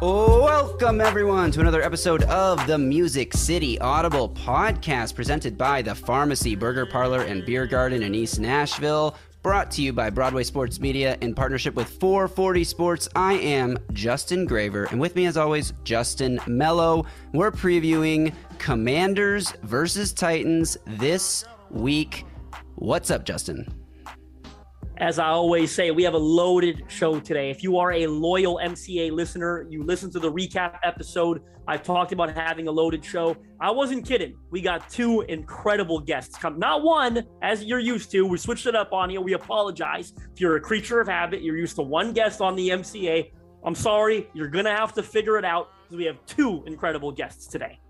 Welcome, everyone, to another episode of the Music City Audible podcast presented by the Pharmacy Burger Parlor and Beer Garden in East Nashville. Brought to you by Broadway Sports Media in partnership with 440 Sports. I am Justin Graver, and with me, as always, Justin Melo. We're previewing Commanders versus Titans this week. What's up, Justin? As I always say, we have a loaded show today. If you are a loyal MCA listener, you listen to the recap episode. I talked about having a loaded show. I wasn't kidding. We got two incredible guests come. Not one, as you're used to. We switched it up on you. We apologize. If you're a creature of habit, you're used to one guest on the MCA. I'm sorry. You're going to have to figure it out because we have two incredible guests today.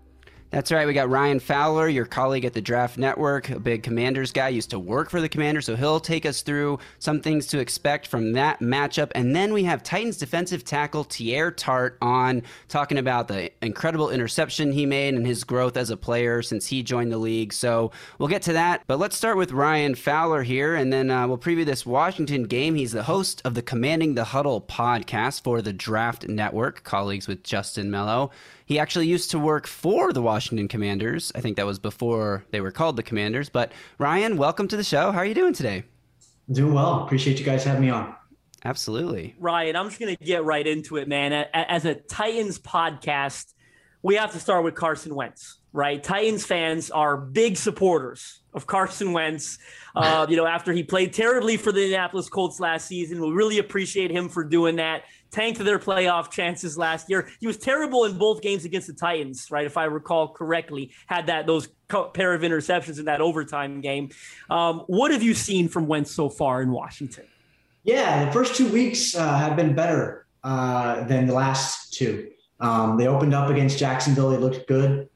That's right. We got Ryan Fowler, your colleague at the Draft Network, a big Commanders guy, used to work for the Commanders, so he'll take us through some things to expect from that matchup. And then we have Titans defensive tackle Teair Tart on talking about the incredible interception he made and his growth as a player since he joined the league. So we'll get to that. But let's start with Ryan Fowler here, and then uh, we'll preview this Washington game. He's the host of the Commanding the Huddle podcast for the Draft Network, colleagues with Justin Melo. He actually used to work for the Washington Commanders. I think that was before they were called the Commanders. But Ryan, welcome to the show. How are you doing today? Doing well. Appreciate you guys having me on. Absolutely. Ryan, I'm just going to get right into it, man. As a Titans podcast, we have to start with Carson Wentz, right? Titans fans are big supporters of Carson Wentz. Uh, you know, after he played terribly for the Indianapolis Colts last season, we really appreciate him for doing that. Tanked their playoff chances last year. He was terrible in both games against the Titans, right? If I recall correctly, had that those pair of interceptions in that overtime game. Um, what have you seen from Wentz so far in Washington? Yeah, the first two weeks uh, have been better uh, than the last two. Um, they opened up against Jacksonville. They looked good.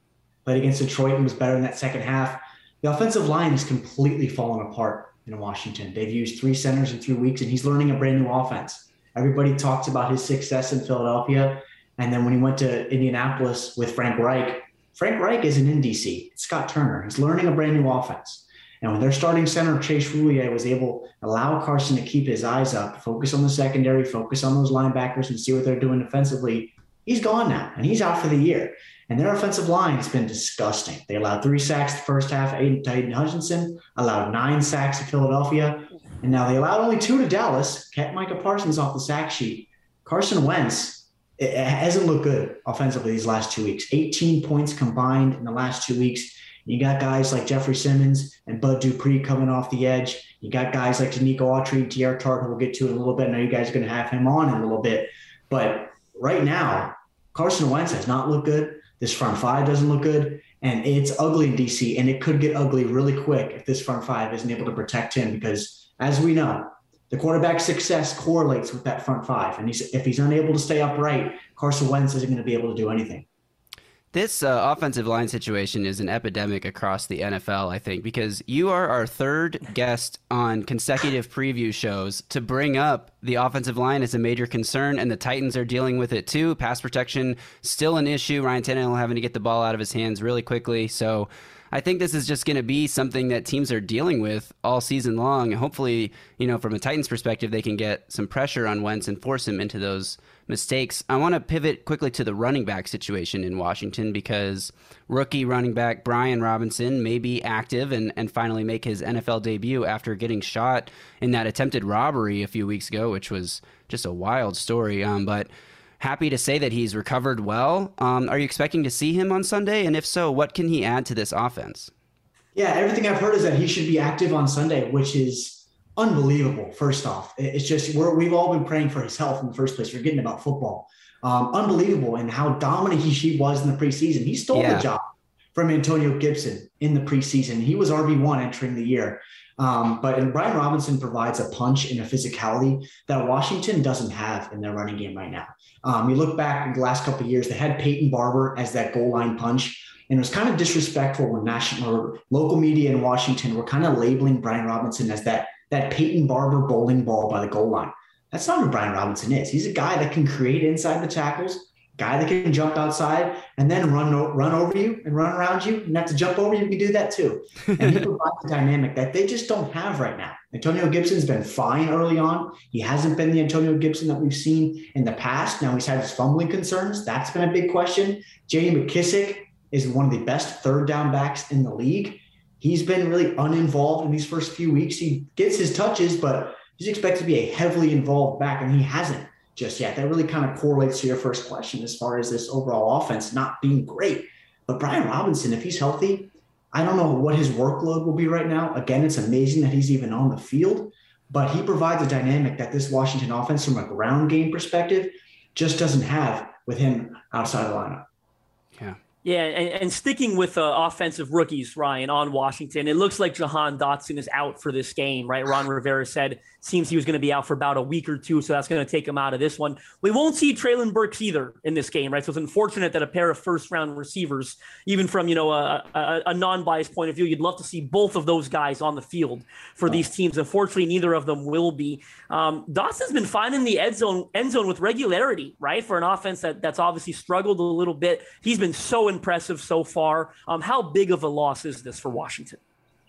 Played against Detroit and was better in that second half. The offensive line has completely fallen apart in Washington. They've used three centers in three weeks, and he's learning a brand new offense. Everybody talks about his success in Philadelphia. And then when he went to Indianapolis with Frank Reich, Frank Reich isn't in DC. It's Scott Turner. He's learning a brand new offense. And when their starting center, Chase Roullier, was able to allow Carson to keep his eyes up, focus on the secondary, focus on those linebackers, and see what they're doing defensively, he's gone now and he's out for the year. And their offensive line has been disgusting. They allowed three sacks the first half to Aidan Hutchinson, allowed nine sacks to Philadelphia, and now they allowed only two to Dallas, kept Micah Parsons off the sack sheet. Carson Wentz it, hasn't looked good offensively these last two weeks. 18 points combined in the last two weeks. You got guys like Jeffrey Simmons and Bud Dupree coming off the edge. You got guys like Denico Autry, Teair Tart, who we'll get to in a little bit. I know you guys are going to have him on in a little bit. But right now, Carson Wentz has not looked good. This front five doesn't look good. And it's ugly in DC. And it could get ugly really quick if this front five isn't able to protect him because as we know, the quarterback success correlates with that front five. And he's, if he's unable to stay upright, Carson Wentz isn't going to be able to do anything. This uh, offensive line situation is an epidemic across the NFL, I think, because you are our third guest on consecutive preview shows to bring up the offensive line as a major concern, and the Titans are dealing with it too. Pass protection still an issue. Ryan Tannehill having to get the ball out of his hands really quickly. So I think this is just going to be something that teams are dealing with all season long. And hopefully, you know, from a Titans perspective, they can get some pressure on Wentz and force him into those mistakes. I want to pivot quickly to the running back situation in Washington because rookie running back Brian Robinson may be active and, and finally make his NFL debut after getting shot in that attempted robbery a few weeks ago, which was just a wild story. Um, but happy to say that he's recovered well. Um, are you expecting to see him on Sunday? And if so, what can he add to this offense? Yeah, everything I've heard is that he should be active on Sunday, which is unbelievable. First off, it's just we're, we've all been praying for his health in the first place, forgetting about football. Um, unbelievable and how dominant he she was in the preseason. He stole yeah. the job from Antonio Gibson in the preseason. He was RB one entering the year. Um, but and Brian Robinson provides a punch and a physicality that Washington doesn't have in their running game right now. Um, you look back in the last couple of years, they had Peyton Barber as that goal line punch. And it was kind of disrespectful when national or local media in Washington were kind of labeling Brian Robinson as that, that Peyton Barber bowling ball by the goal line. That's not who Brian Robinson is. He's a guy that can create inside the tackles, guy that can jump outside and then run run over you and run around you and have to jump over you. can do that too. And he provides a dynamic that they just don't have right now. Antonio Gibson's been fine early on. He hasn't been the Antonio Gibson that we've seen in the past. Now he's had his fumbling concerns. That's been a big question. J.D. McKissic is one of the best third down backs in the league. He's been really uninvolved in these first few weeks. He gets his touches, but he's expected to be a heavily involved back, and he hasn't just yet. That really kind of correlates to your first question as far as this overall offense not being great. But Brian Robinson, if he's healthy, I don't know what his workload will be right now. Again, it's amazing that he's even on the field, but he provides a dynamic that this Washington offense, from a ground game perspective, just doesn't have with him outside the lineup. Yeah. Yeah, and, and sticking with uh, offensive rookies, Ryan, on Washington, it looks like Jahan Dotson is out for this game, right? Ron Rivera said seems he was going to be out for about a week or two, so that's going to take him out of this one. We won't see Treylon Burks either in this game, right? So it's unfortunate that a pair of first round receivers, even from you know a, a, a non biased point of view, you'd love to see both of those guys on the field for these teams. Unfortunately, neither of them will be. Um, Dotson's been finding the end zone end zone with regularity, right? For an offense that that's obviously struggled a little bit, he's been so impressive so far. Um, how big of a loss is this for Washington?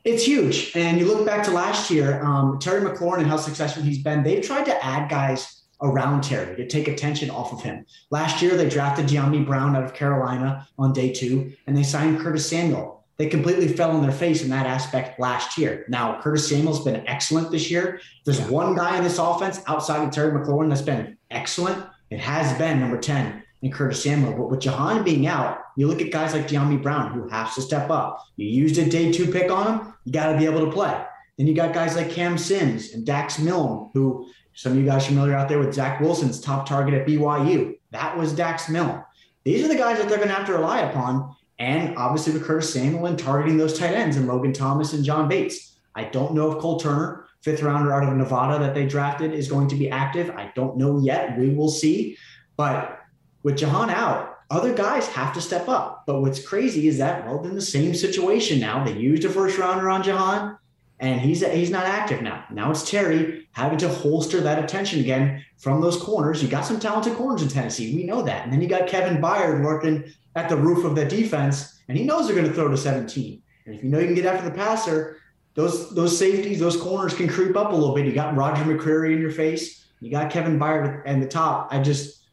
It's huge. And you look back to last year, um, Terry McLaurin and how successful he's been. They've tried to add guys around Terry to take attention off of him. Last year, they drafted Dyami Brown out of Carolina on day two, and they signed Curtis Samuel. They completely fell on their face in that aspect last year. Now, Curtis Samuel's been excellent this year. There's one guy in this offense outside of Terry McLaurin that's been excellent. It has been number 10, and Curtis Samuel. But with Jahan being out, you look at guys like Dyami Brown who has to step up. You used a day two pick on him, you got to be able to play. Then you got guys like Cam Sims and Dax Milne, who some of you guys familiar out there with Zach Wilson's top target at BYU. That was Dax Milne. These are the guys that they're going to have to rely upon. And obviously with Curtis Samuel and targeting those tight ends and Logan Thomas and John Bates. I don't know if Cole Turner, fifth rounder out of Nevada that they drafted, is going to be active. I don't know yet. We will see. But with Jahan out, other guys have to step up. But what's crazy is that, well, in the same situation now. They used a first rounder on Jahan, and he's he's not active now. Now it's Terry having to holster that attention again from those corners. You got some talented corners in Tennessee. We know that. And then you got Kevin Byard working at the roof of the defense, and he knows they're going to throw to 17. And if you know you can get after the passer, those those safeties, those corners can creep up a little bit. You got Roger McCreary in your face. You got Kevin Byard at the top. I just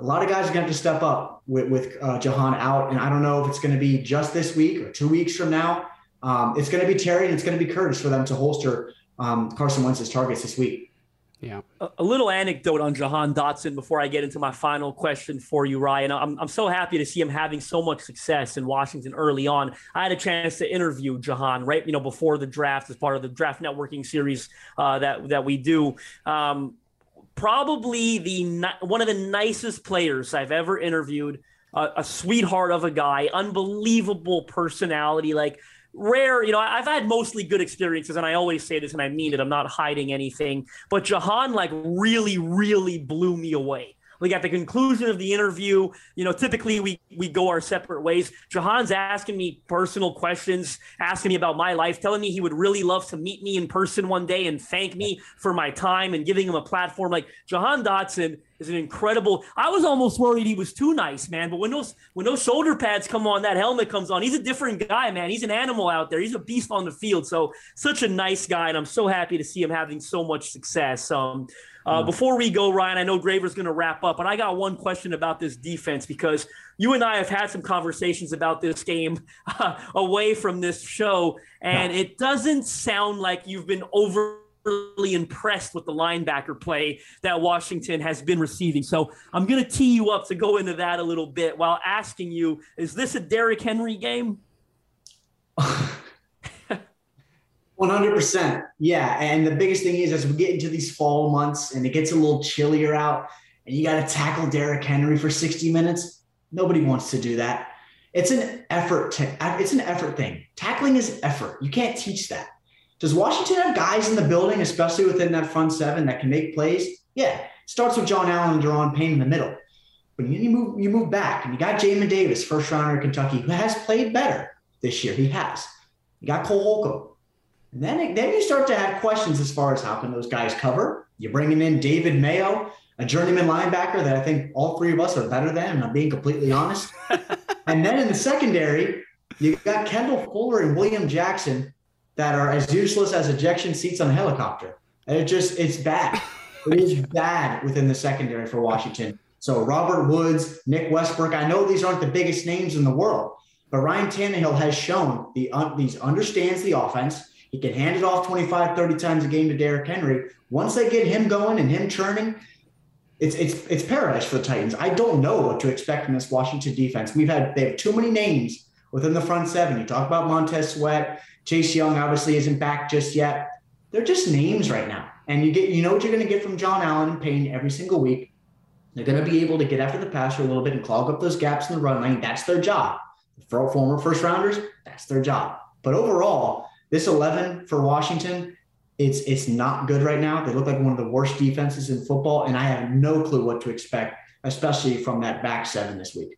a lot of guys are going to have to step up with, with uh, Jahan out. And I don't know if it's going to be just this week or two weeks from now. Um, it's going to be Terry and it's going to be Curtis for them to holster um, Carson Wentz's targets this week. Yeah. A, a, little anecdote on Jahan Dotson before I get into my final question for you, Ryan. I'm, I'm so happy to see him having so much success in Washington early on. I had a chance to interview Jahan right, you know, before the draft as part of the draft networking series uh, that that we do. Um, probably the one of the nicest players I've ever interviewed. A sweetheart of a guy, unbelievable personality, like rare. You know, I've had mostly good experiences, and I always say this, and I mean it. I'm not hiding anything, but Jahan like really, really blew me away. Like at the conclusion of the interview, you know, typically we we go our separate ways. Jahan's asking me personal questions, asking me about my life, telling me he would really love to meet me in person one day and thank me for my time and giving him a platform. Like Jahan Dotson is an incredible. I was almost worried he was too nice, man. But when those when those shoulder pads come on, that helmet comes on, he's a different guy, man. He's an animal out there. He's a beast on the field. So such a nice guy, and I'm so happy to see him having so much success. Um, uh, before we go, Ryan, I know Graver's going to wrap up, but I got one question about this defense because you and I have had some conversations about this game uh, away from this show, and it doesn't sound like you've been overly impressed with the linebacker play that Washington has been receiving. So I'm going to tee you up to go into that a little bit while asking you: Is this a Derrick Henry game? 100%. Yeah. And the biggest thing is, as we get into these fall months and it gets a little chillier out and you got to tackle Derrick Henry for 60 minutes, nobody wants to do that. It's an effort. To, it's an effort thing. Tackling is effort. You can't teach that. Does Washington have guys in the building, especially within that front seven, that can make plays? Yeah. Starts with John Allen and Daron Payne in the middle. But you move you move back and you got Jamin Davis, first rounder of Kentucky, who has played better this year. He has. You got Cole Holcomb. And then, then you start to have questions as far as how can those guys cover? You're bringing in David Mayo, a journeyman linebacker that I think all three of us are better than, and I'm being completely honest. and then in the secondary, you got Kendall Fuller and William Jackson that are as useless as ejection seats on a helicopter. And it just, it's bad. It is bad within the secondary for Washington. So Robert Woods, Nick Westbrook, I know these aren't the biggest names in the world, but Ryan Tannehill has shown the these understands the offense. He can hand it off 25, 30 times a game to Derrick Henry. Once they get him going and him churning, it's it's it's paradise for the Titans. I don't know what to expect from this Washington defense. We've had they have too many names within the front seven. You talk about Montez Sweat, Chase Young obviously isn't back just yet. They're just names right now. And you get you know what you're going to get from John Allen and Payne every single week. They're going to be able to get after the passer a little bit and clog up those gaps in the run lane. That's their job. For former first rounders, that's their job. But overall, this 11 for Washington, it's it's not good right now. They look like one of the worst defenses in football, and I have no clue what to expect, especially from that back seven this week.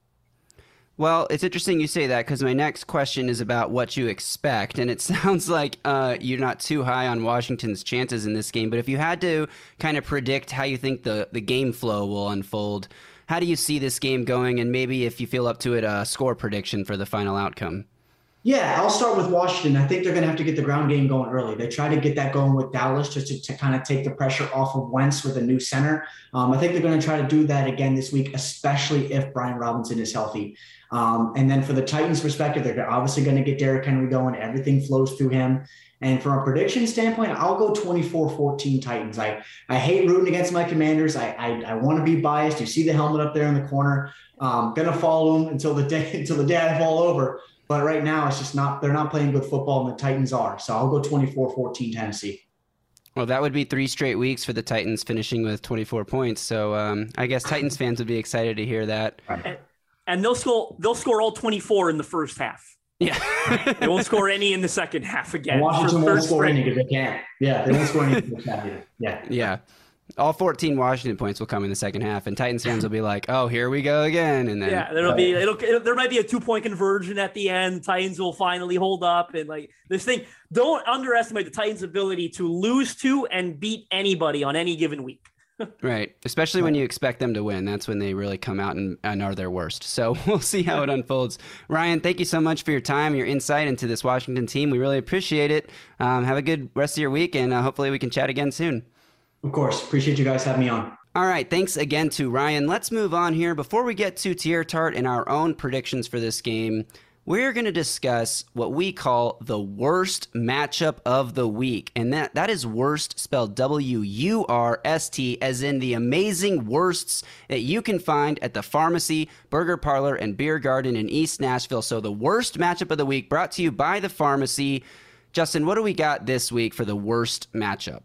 Well, it's interesting you say that because my next question is about what you expect, and it sounds like uh, you're not too high on Washington's chances in this game. But if you had to kind of predict how you think the the game flow will unfold, how do you see this game going? And maybe if you feel up to it, a score prediction for the final outcome. Yeah, I'll start with Washington. I think they're going to have to get the ground game going early. They try to get that going with Dallas just to, to kind of take the pressure off of Wentz with a new center. Um, I think they're going to try to do that again this week, especially if Brian Robinson is healthy. Um, and then for the Titans' perspective, they're obviously going to get Derrick Henry going. Everything flows through him. And from a prediction standpoint, I'll go 24-14 Titans. I, I hate rooting against my commanders. I, I, I want to be biased. You see the helmet up there in the corner. Um, gonna follow them until the day until the day I fall over. But right now, it's just not, they're not playing good football, and the Titans are. So I'll go 24 14 Tennessee. Well, that would be three straight weeks for the Titans finishing with 24 points. So um, I guess Titans fans would be excited to hear that. And, and they'll score, they'll score all 24 in the first half. Yeah. they won't score any in the second half again. Washington won't score any because they can't. Yeah, they won't score any in the half Yeah. Yeah all 14 Washington points will come in the second half, and Titans fans will be like, "Oh, here we go again." And then yeah, there'll be it'll, it'll there might be a two point conversion at the end. Titans will finally hold up, and like this thing. Don't underestimate the Titans' ability to lose to and beat anybody on any given week. right, especially when you expect them to win. That's when they really come out and, and are their worst. So we'll see how it unfolds. Ryan, thank you so much for your time, your insight into this Washington team. We really appreciate it. Um, have a good rest of your week, and uh, hopefully we can chat again soon. Of course. Appreciate you guys having me on. All right, thanks again to Ryan. Let's move on here. Before we get to Teair Tart and our own predictions for this game, we're going to discuss what we call the worst matchup of the week. And that, that is worst spelled W U R S T, as in the amazing wursts that you can find at the pharmacy, burger parlor, and beer garden in East Nashville. So, the worst matchup of the week brought to you by the pharmacy. Justin, what do we got this week for the worst matchup?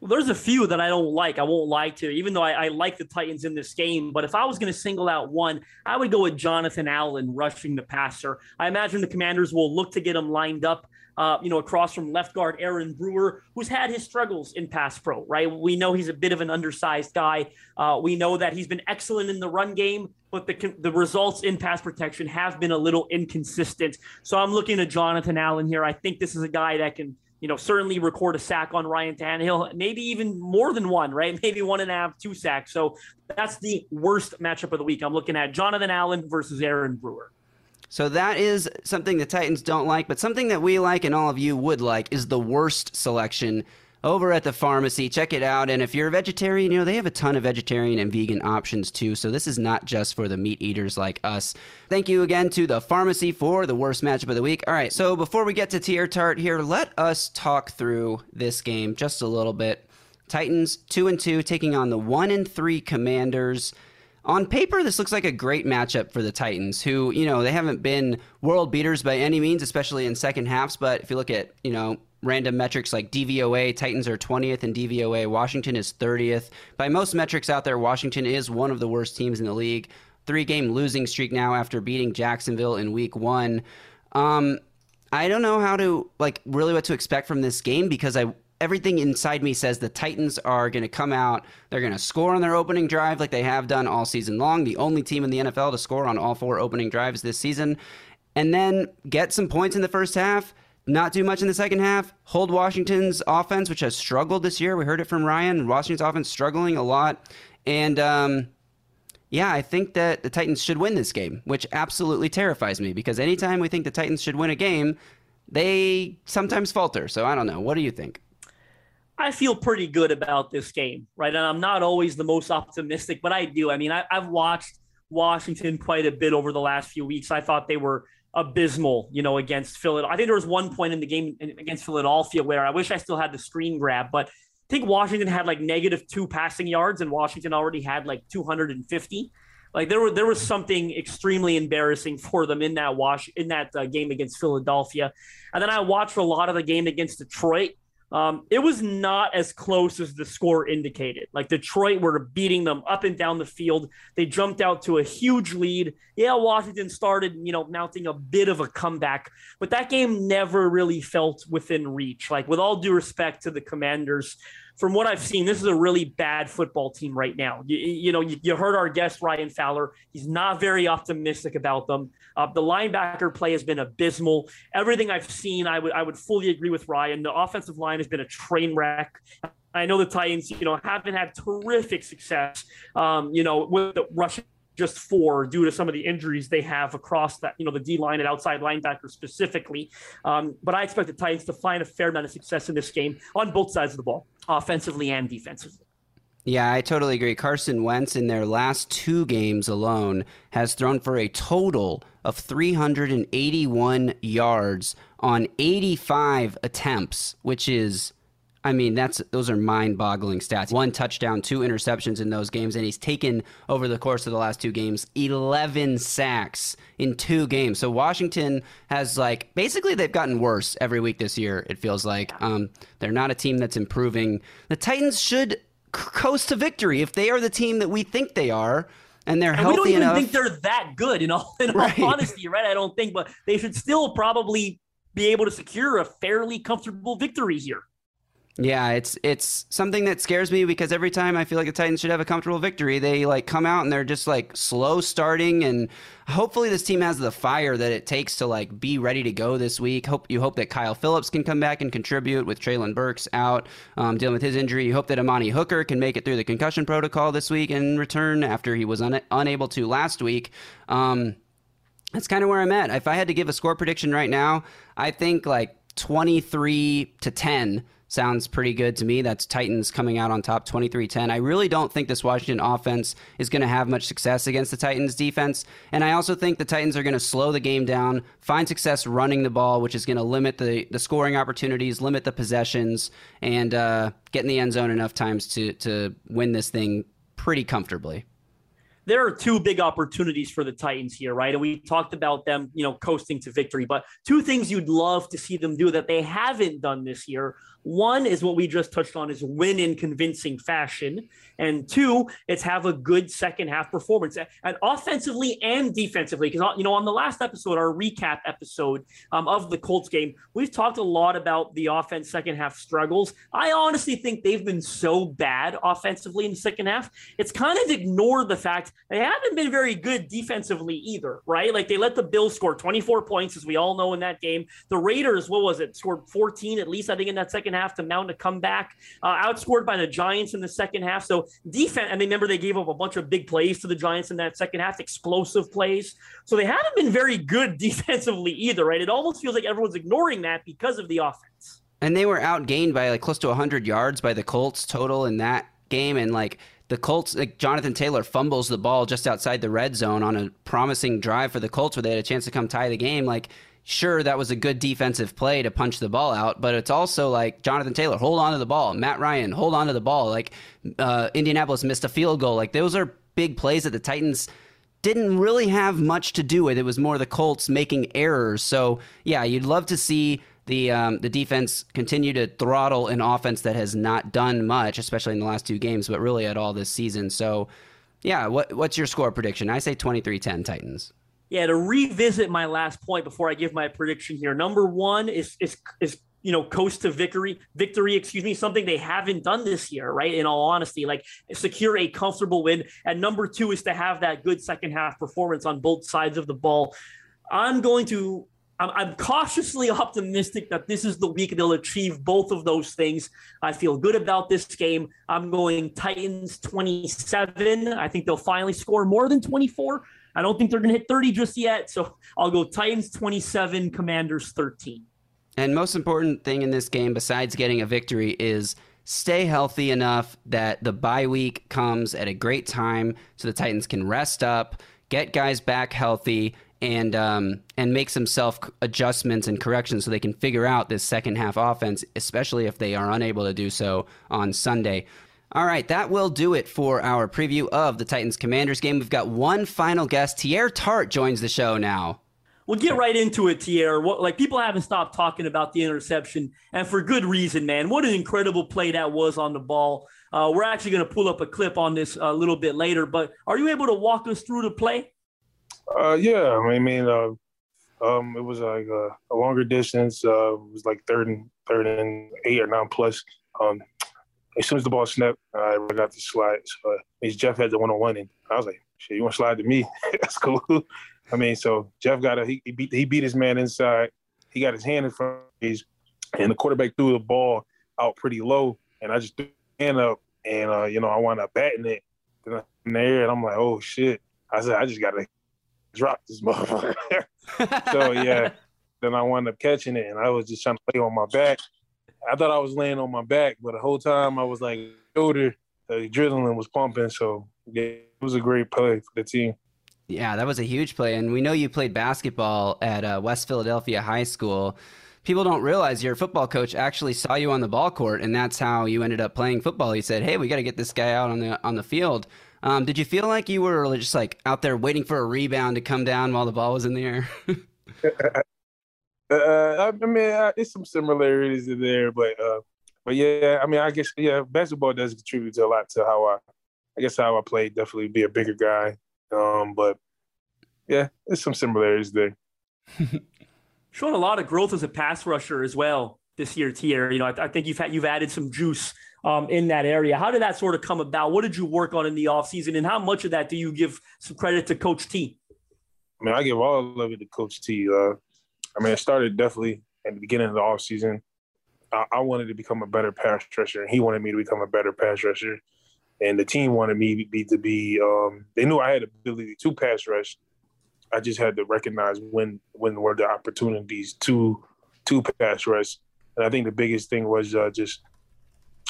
Well, there's a few that I don't like. I won't lie to, even though I, I like the Titans in this game. But if I was going to single out one, I would go with Jonathan Allen rushing the passer. I imagine the Commanders will look to get him lined up, uh, you know, across from left guard Aaron Brewer, who's had his struggles in pass pro. Right, we know he's a bit of an undersized guy. Uh, we know that he's been excellent in the run game, but the the results in pass protection have been a little inconsistent. So I'm looking at Jonathan Allen here. I think this is a guy that can you know, certainly record a sack on Ryan Tannehill, maybe even more than one, right? Maybe one and a half, two sacks. So that's the worst matchup of the week. I'm looking at Jonathan Allen versus Aaron Brewer. So that is something the Titans don't like, but something that we like and all of you would like is the wurst selection over at the pharmacy. Check it out. And if you're a vegetarian, you know, they have a ton of vegetarian and vegan options too. So this is not just for the meat eaters like us. Thank you again to the pharmacy for the worst matchup of the week. All right. So before we get to Teair Tart here, let us talk through this game just a little bit. Titans two and two taking on the one and three commanders. On paper, this looks like a great matchup for the Titans, who, you know, they haven't been world beaters by any means, especially in second halves. But if you look at, you know, random metrics like DVOA, Titans are 20th in DVOA, Washington is 30th. By most metrics out there, Washington is one of the worst teams in the league. Three game losing streak now after beating Jacksonville in week one. Um, I don't know how to like really what to expect from this game because I everything inside me says the Titans are going to come out. They're going to score on their opening drive like they have done all season long. The only team in the NFL to score on all four opening drives this season, and then get some points in the first half. Not do much in the second half. Hold Washington's offense, which has struggled this year. We heard it from Ryan. Washington's offense struggling a lot, and um, yeah, I think that the Titans should win this game, which absolutely terrifies me because anytime we think the Titans should win a game, they sometimes falter. So I don't know. What do you think? I feel pretty good about this game, right? And I'm not always the most optimistic, but I do. I mean, I, have watched Washington quite a bit over the last few weeks. I thought they were abysmal, you know, against Philadelphia. I think there was one point in the game against Philadelphia where I wish I still had the screen grab, but I think Washington had like negative two passing yards, and Washington already had like 250. Like there were there was something extremely embarrassing for them in that wash in that uh, game against Philadelphia, and then I watched a lot of the game against Detroit, um, it was not as close as the score indicated. Like Detroit were beating them up and down the field. They jumped out to a huge lead. Yeah, Washington started, you know, mounting a bit of a comeback, but that game never really felt within reach. Like, with all due respect to the Commanders, from what I've seen, this is a really bad football team right now. You, you know, you, you, heard our guest Ryan Fowler. He's not very optimistic about them. Uh, the linebacker play has been abysmal. Everything I've seen, I would I would fully agree with Ryan. The offensive line has been a train wreck. I know the Titans, you know, haven't had terrific success, um, you know, with the rushing just four due to some of the injuries they have across that, you know, the D line and outside linebacker specifically. Um, but I expect the Titans to find a fair amount of success in this game on both sides of the ball, offensively and defensively. Yeah, I totally agree. Carson Wentz in their last two games alone has thrown for a total of 381 yards on 85 attempts, which is I mean, that's those are mind-boggling stats. One touchdown, two interceptions in those games, and he's taken over the course of the last two games 11 sacks in two games. So Washington has like basically they've gotten worse every week this year. It feels like um, they're not a team that's improving. The Titans should coast to victory if they are the team that we think they are. And they're and healthy we don't even enough. think they're that good, in all, in right. all honesty, right? I don't think, but they should still probably be able to secure a fairly comfortable victory here. Yeah, it's it's something that scares me because every time I feel like the Titans should have a comfortable victory, they like come out and they're just like slow starting and hopefully this team has the fire that it takes to like be ready to go this week. Hope you hope that Kyle Phillips can come back and contribute with Treylon Burks out um, dealing with his injury. You hope that Amani Hooker can make it through the concussion protocol this week and return after he was un- unable to last week. Um, that's kind of where I'm at. If I had to give a score prediction right now, I think like 23 to 10 sounds pretty good to me. That's Titans coming out on top 23-10. I really don't think this Washington offense is going to have much success against the Titans defense, and I also think the Titans are going to slow the game down, find success running the ball, which is going to limit the the scoring opportunities, limit the possessions, and uh, get in the end zone enough times to to win this thing pretty comfortably there are two big opportunities for the Titans here, right? And we talked about them, you know, coasting to victory, but two things you'd love to see them do that they haven't done this year one is what we just touched on is win in convincing fashion. And two, it's have a good second half performance and offensively and defensively. Because, you know, on the last episode, our recap episode um, of the Colts game, we've talked a lot about the offense second half struggles. I honestly think they've been so bad offensively in the second half. It's kind of ignored the fact they haven't been very good defensively either, right? Like they let the Bills score 24 points, as we all know in that game. The Raiders, what was it, scored 14 at least, I think, in that second half to mount a comeback, uh, outscored by the Giants in the second half. So defense, and they remember they gave up a bunch of big plays to the Giants in that second half, explosive plays. So they haven't been very good defensively either, right? It almost feels like everyone's ignoring that because of the offense. And they were outgained by like close to 100 yards by the Colts total in that game, and like the Colts, like Jonathan Taylor fumbles the ball just outside the red zone on a promising drive for the Colts where they had a chance to come tie the game. Like sure that was a good defensive play to punch the ball out, but it's also like Jonathan Taylor, hold on to the ball. Matt Ryan, hold on to the ball. Like uh, Indianapolis missed a field goal. Like those are big plays that the Titans didn't really have much to do with. It was more the Colts making errors. So yeah, you'd love to see the um, the defense continue to throttle an offense that has not done much, especially in the last two games, but really at all this season. So yeah, what what's your score prediction? I say 23-10 Titans. Yeah, to revisit my last point before I give my prediction here. Number one is is is you know coast to victory victory excuse me something they haven't done this year right? In all honesty like secure a comfortable win. And number two is to have that good second half performance on both sides of the ball. I'm going to I'm, I'm cautiously optimistic that this is the week they'll achieve both of those things. I feel good about this game. I'm going Titans 27. I think they'll finally score more than 24. I don't think they're going to hit 30 just yet. So I'll go Titans 27, Commanders 13. And most important thing in this game, besides getting a victory, is stay healthy enough that the bye week comes at a great time so the Titans can rest up, get guys back healthy, and um, and make some self adjustments and corrections so they can figure out this second half offense, especially if they are unable to do so on Sunday. All right, that will do it for our preview of the Titans Commanders game. We've got one final guest. Teair Tart joins the show now we'll get right into it. What, like people haven't stopped talking about the interception, and for good reason, man. What an incredible play that was on the ball. Uh, we're actually going to pull up a clip on this a little bit later, but are you able to walk us through the play? Uh, yeah, I mean, uh, um, it was like a, a longer distance. Uh, it was like third and third and eight or nine plus. Um, as soon as the ball snapped, I got the slide. So uh, Jeff had the one on one, and I was like, "Shit, you want to slide to me? That's cool." I mean, so Jeff got a he, he, beat he beat his man inside. He got his hand in front of his, and the quarterback threw the ball out pretty low, and I just threw hand up, and uh, you know I wound up batting it in the air, and I'm like, oh shit! I said I just gotta drop this motherfucker. so yeah, then I wound up catching it, and I was just trying to lay on my back. I thought I was laying on my back, but the whole time I was like shoulder, the adrenaline was pumping. So yeah, it was a great play for the team. Yeah, that was a huge play. And we know you played basketball at uh, West Philadelphia High School. People don't realize your football coach actually saw you on the ball court, and that's how you ended up playing football. He said, "Hey, we got to get this guy out on the on the field." Um, did you feel like you were just like out there waiting for a rebound to come down while the ball was in the air? uh, I mean, uh, there's some similarities in there, but uh, but yeah, I mean, I guess yeah, basketball does contribute to a lot to how I, I guess how I play. Definitely be a bigger guy, um, but yeah, there's some similarities there. Showing a lot of growth as a pass rusher as well this year, Teair. You know, I, I, think you've had you've added some juice um, in that area. How did that sort of come about? What did you work on in the offseason? and how much of that do you give some credit to Coach T? I mean, I give all of it to Coach T. Uh, I mean, it started definitely at the beginning of the offseason. I, I wanted to become a better pass rusher, and he wanted me to become a better pass rusher and the team wanted me to be, to be um, they knew I had ability to pass rush. I just had to recognize when when were the opportunities to to pass rush. And I think the biggest thing was uh, just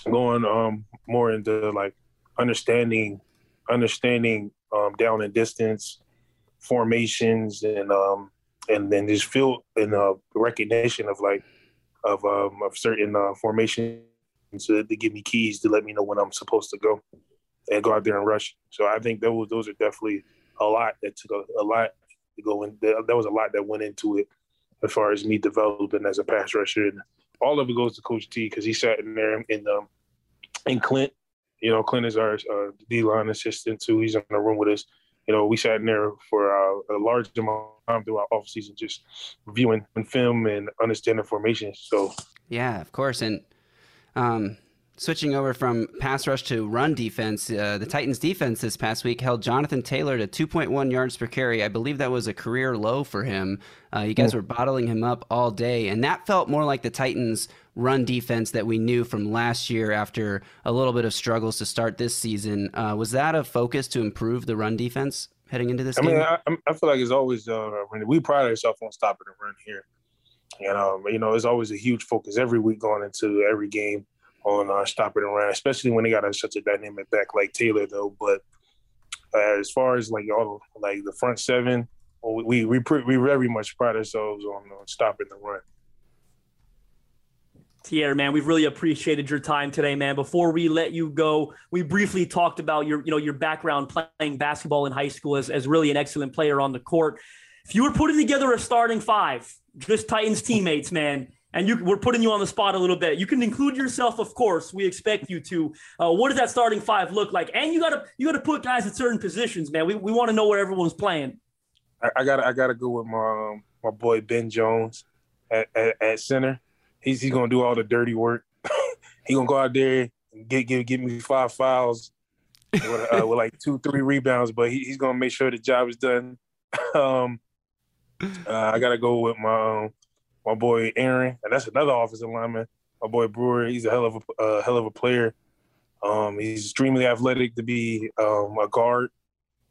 going um, more into like understanding understanding um, down and distance formations and um, and then just feel in uh, recognition of like of um, of certain uh, formations so to give me keys to let me know when I'm supposed to go and go out there and rush. So I think those those are definitely a lot that took a, a lot to go in. There was a lot that went into it as far as me developing as a pass rusher, and all of it goes to Coach T because he sat in there in um in Clint. You know, Clint is our uh, D line assistant too. He's in the room with us. You know, we sat in there for uh, a large amount of time throughout off season, just reviewing film and understanding formation. So yeah, of course, and um, switching over from pass rush to run defense, uh, the Titans defense this past week held Jonathan Taylor to 2.1 yards per carry. I believe that was a career low for him. Uh, you guys were bottling him up all day, and that felt more like the Titans run defense that we knew from last year after a little bit of struggles to start this season. Uh, was that a focus to improve the run defense heading into this I game? mean, I, I feel like it's always, uh, we pride ourselves on stopping the run here. And, um, you know, it's always a huge focus every week going into every game on uh, stopping around, especially when they got a, such a dynamic back like Taylor, though. But uh, as far as like all like the front seven, we we we very much pride ourselves on, on stopping the run. Teair, man, we've really appreciated your time today, man. Before we let you go, we briefly talked about your, you know, your background playing basketball in high school as, as really an excellent player on the court. If you were putting together a starting five, just Titans teammates, man, and you, we're putting you on the spot a little bit. You can include yourself, of course. We expect you to. Uh, what does that starting five look like? And you gotta you gotta put guys at certain positions, man. We, we want to know where everyone's playing. I, I got I got to go with my um, my boy Ben Jones at, at, at center. He's he's gonna do all the dirty work. he gonna go out there and get get get me five fouls with, uh, with like two three rebounds, but he, he's gonna make sure the job is done. um, uh, I gotta go with my um, my boy Aaron, and that's another offensive lineman. My boy Brewer, he's a hell of a uh, hell of a player. Um, he's extremely athletic to be um, a guard,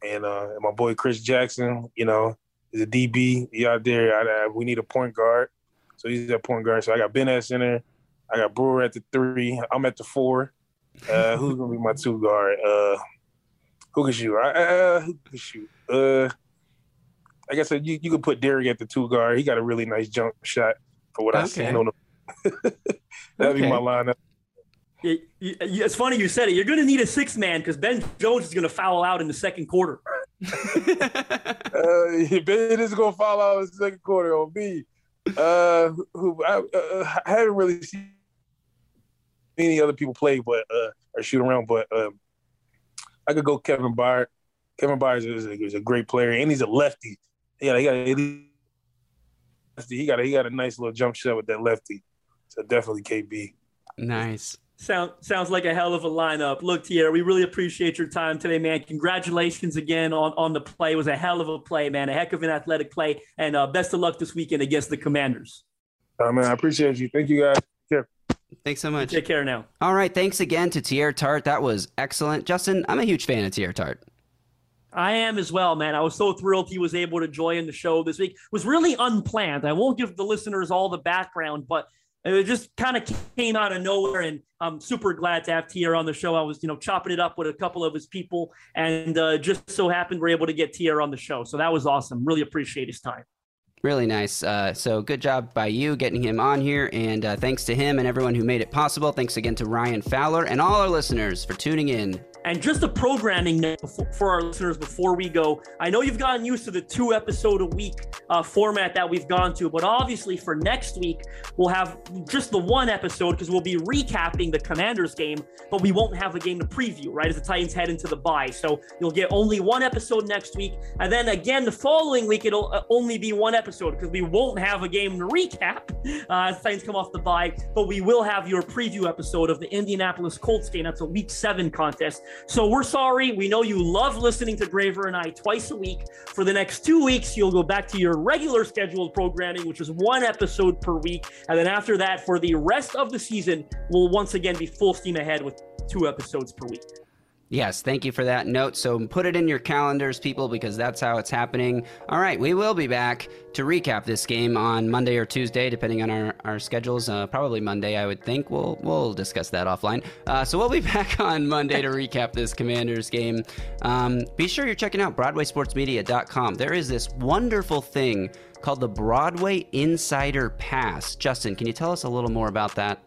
and, uh, and my boy Chris Jackson, you know, is a DB. He out there. I, I, we need a point guard, so he's a point guard. So I got Ben at center. I got Brewer at the three. I'm at the four. Uh, who's gonna be my two guard? Uh, who can shoot? Uh, who can shoot? Uh, like I said, you, you could put Derrick at the two guard. He got a really nice jump shot for what I Okay. seen on him. That'd Okay. be my lineup. It- you- it's funny you said it. You're going to need a six man because Ben Jones is going to foul out in the second quarter. Uh, Ben is gonna foul out in the second quarter on me. Uh, who I, uh, I haven't really seen any other people play, but uh, or shoot around. But um, I could go Kevin Byard. Kevin Byard is a, is a great player, and he's a lefty. Yeah, he got a, he got a, he got a nice little jump shot with that lefty. So definitely KB. nice. Sound, sounds like a hell of a lineup. Look, Teair, we really appreciate your time today, man. Congratulations again on, on the play. It was a hell of a play, man. A heck of an athletic play. And uh, best of luck this weekend against the Commanders. Uh, man, I appreciate you. Thank you guys. Thanks so much. Take care now. All right, thanks again to Teair Tart. That was excellent. Justin, I'm a huge fan of Teair Tart. I am as well, man. I was so thrilled he was able to join the show this week. It was really unplanned. I won't give the listeners all the background, but it just kind of came out of nowhere. And I'm super glad to have Teair on the show. I was, you know, chopping it up with a couple of his people, and uh, just so happened we're able to get Teair on the show. So that was awesome. Really appreciate his time. Really nice. Uh, so good job by you getting him on here, and uh, thanks to him and everyone who made it possible. Thanks again to Ryan Fowler and all our listeners for tuning in. And just a programming note for our listeners before we go. I know you've gotten used to the two episode a week uh, format that we've gone to, but obviously for next week, we'll have just the one episode because we'll be recapping the Commanders game, but we won't have a game to preview, right? As the Titans head into the bye. So you'll get only one episode next week. And then again, the following week, it'll uh, only be one episode because we won't have a game to recap uh, as Titans come off the bye, but we will have your preview episode of the Indianapolis Colts game. That's a week seven contest. So we're sorry. We know you love listening to Graver and I twice a week. For the next two weeks, you'll go back to your regular scheduled programming, which is one episode per week. And then after that, for the rest of the season, we'll once again be full steam ahead with two episodes per week. Yes, thank you for that note. So put it in your calendars, people, because that's how it's happening. All right, we will be back to recap this game on Monday or Tuesday, depending on our, our schedules. Uh, probably Monday, I would think. We'll we'll discuss that offline. Uh, so we'll be back on Monday to recap this Commanders game. Um, be sure you're checking out BroadwaySportsMedia.com. There is this wonderful thing called the Broadway Insider Pass. Justin, can you tell us a little more about that?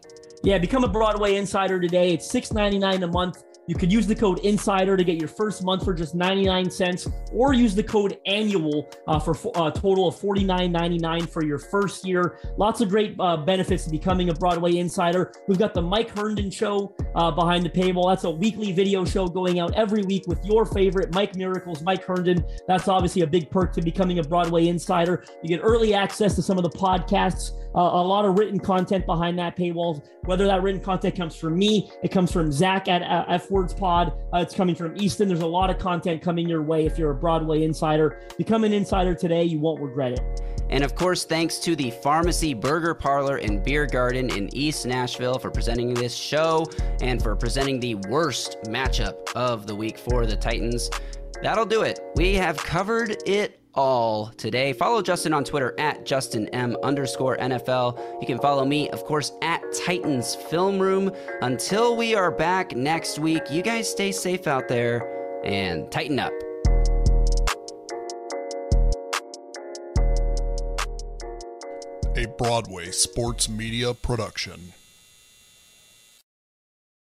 Yeah, become a Broadway Insider today. It's $6.99 a month. You could use the code INSIDER to get your first month for just 99 cents, or use the code ANNUAL uh, for a uh, total of 49.99 for your first year. Lots of great uh, benefits to becoming a Broadway Insider. We've got the Mike Herndon Show uh, behind the paywall. That's a weekly video show going out every week with your favorite Mike Miracles, Mike Herndon. That's obviously a big perk to becoming a Broadway Insider. You get early access to some of the podcasts. Uh, a lot of written content behind that paywall. Whether that written content comes from me, it comes from Zach at uh, F. Pod. Uh, it's coming from Easton. There's a lot of content coming your way if you're a Broadway insider. Become an insider today. You won't regret it. And of course, thanks to the Pharmacy Burger Parlor and Beer Garden in East Nashville for presenting this show and for presenting the worst matchup of the week for the Titans. That'll do it. We have covered it all today. Follow Justin on Twitter at JustinM underscore NFL. You can follow me, of course, at Titans Film Room. Until we are back next week, you guys stay safe out there and tighten up. A Broadway sports media production.